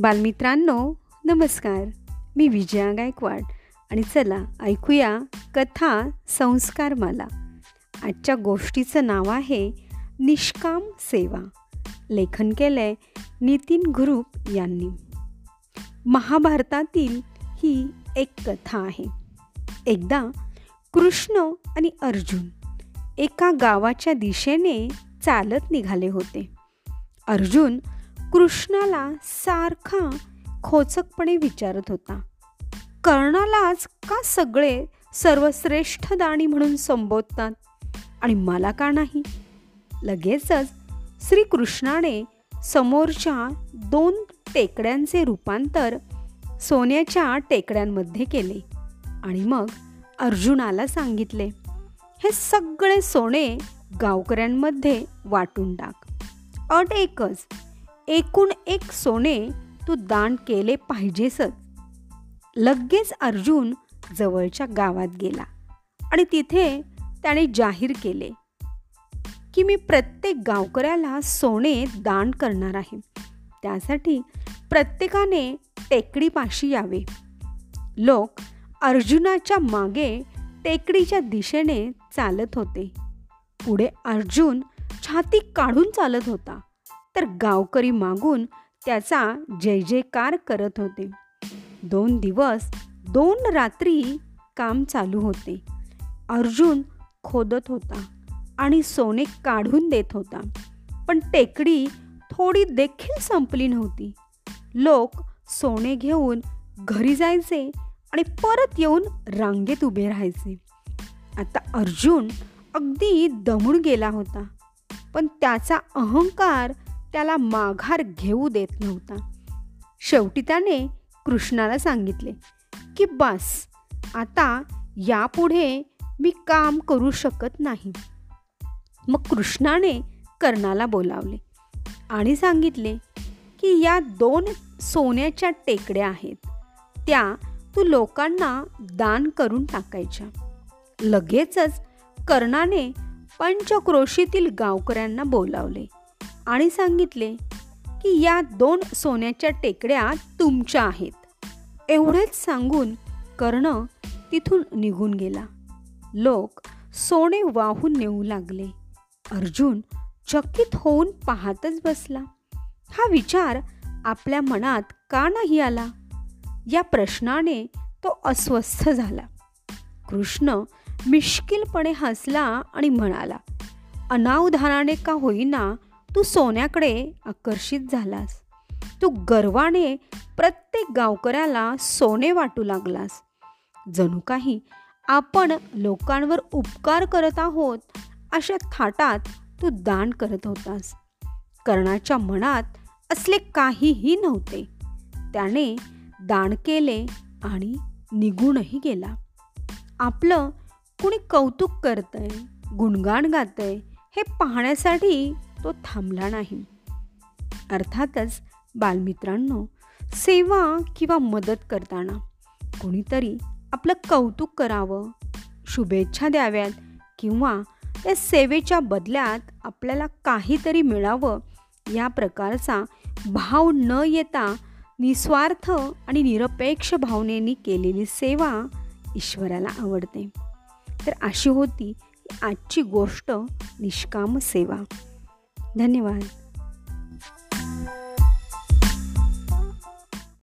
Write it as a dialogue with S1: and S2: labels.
S1: बालमित्रांनो नमस्कार. मी विजया गायकवाड आणि चला ऐकूया कथा संस्कार माला आजच्या गोष्टीचं नाव आहे निष्काम सेवा. लेखन केलं आहे नितीन ग्रुप यांनी. महाभारतातील ही एक कथा आहे. एकदा कृष्ण आणि अर्जुन एका गावाच्या दिशेने चालत निघाले होते. अर्जुन कृष्णाला सारखा खोचकपणे विचारत होता. कर्णालाच का सगळे सर्वश्रेष्ठ दाणी म्हणून संबोधतात? आणि मला का नाही? लगेचच श्रीकृष्णाने समोरच्या दोन टेकड्यांचे रूपांतर सोन्याच्या टेकड्यांमध्ये केले आणि मग अर्जुनाला सांगितले हे सगळे सोने गावकऱ्यांमध्ये वाटून टाक. अट एकच एकूण एक सोने तू दान केले पाहिजेसच. लगेच अर्जुन जवळच्या गावात गेला आणि तिथे त्याने जाहीर केले की मी प्रत्येक गावकऱ्याला सोने दान करणार आहे. त्यासाठी प्रत्येकाने टेकडीपाशी यावे. लोक अर्जुनाच्या मागे टेकडीच्या दिशेने चालत होते. पुढे अर्जुन छाती काढून चालत होता. तर गावकरी मागून त्याचा जय जयकार करत होते. दोन दिवस दोन रात्री काम चालू होते. अर्जुन खोदत होता आणि सोने काढून देत होता. पण टेकडी थोडी देखील संपली नव्हती. लोक सोने घेऊन घरी जायचे आणि परत येऊन रांगेत उभे राहायचे. आता अर्जुन अगदी दमून गेला होता. पण त्याचा अहंकार त्याला माघार घेऊ देत नव्हता. शेवटी त्याने कृष्णाला सांगितले की बस आता यापुढे मी काम करू शकत नाही. मग कृष्णाने कर्णाला बोलावले आणि सांगितले की या दोन सोन्याच्या टेकड्या आहेत. त्या तू लोकांना दान करून टाकायच्या. लगेचच कर्णाने पंचक्रोशीतील गावकऱ्यांना बोलावले. आणि सांगितले की या दोन सोन्याच्या टेकड्या तुमच्या आहेत. एवढेच सांगून कर्ण तिथून निघून गेला. लोक सोने वाहून नेऊ लागले. अर्जुन चकित होऊन पाहतच बसला. हा विचार आपल्या मनात का नाही आला? या प्रश्नाने तो अस्वस्थ झाला. कृष्ण मिश्किलपणे हसला आणि म्हणाला अनावधानाने का होईना तू सोन्याकडे आकर्षित झालास. तू गर्वाने प्रत्येक गावकऱ्याला सोने वाटू लागलास. जणू काही आपण लोकांवर उपकार करत आहोत अशा थाटात तू दान करत होतास. कर्णाच्या मनात असले काहीही नव्हते. त्याने दान केले आणि निघूनही गेला. आपलं कुणी कौतुक करतंय गुणगाण गातंय हे पाहण्यासाठी तो थांबला नाही. अर्थातच बालमित्रांनो सेवा किंवा मदत करताना कोणीतरी आपलं कौतुक करावं शुभेच्छा द्याव्यात किंवा या सेवेच्या बदल्यात आपल्याला काहीतरी मिळावं या प्रकारचा भाव न येता निस्वार्थ आणि निरपेक्ष भावनेनी केलेली सेवा ईश्वराला आवडते. तर अशी होती आजची गोष्ट निष्काम सेवा. धन्यवाद.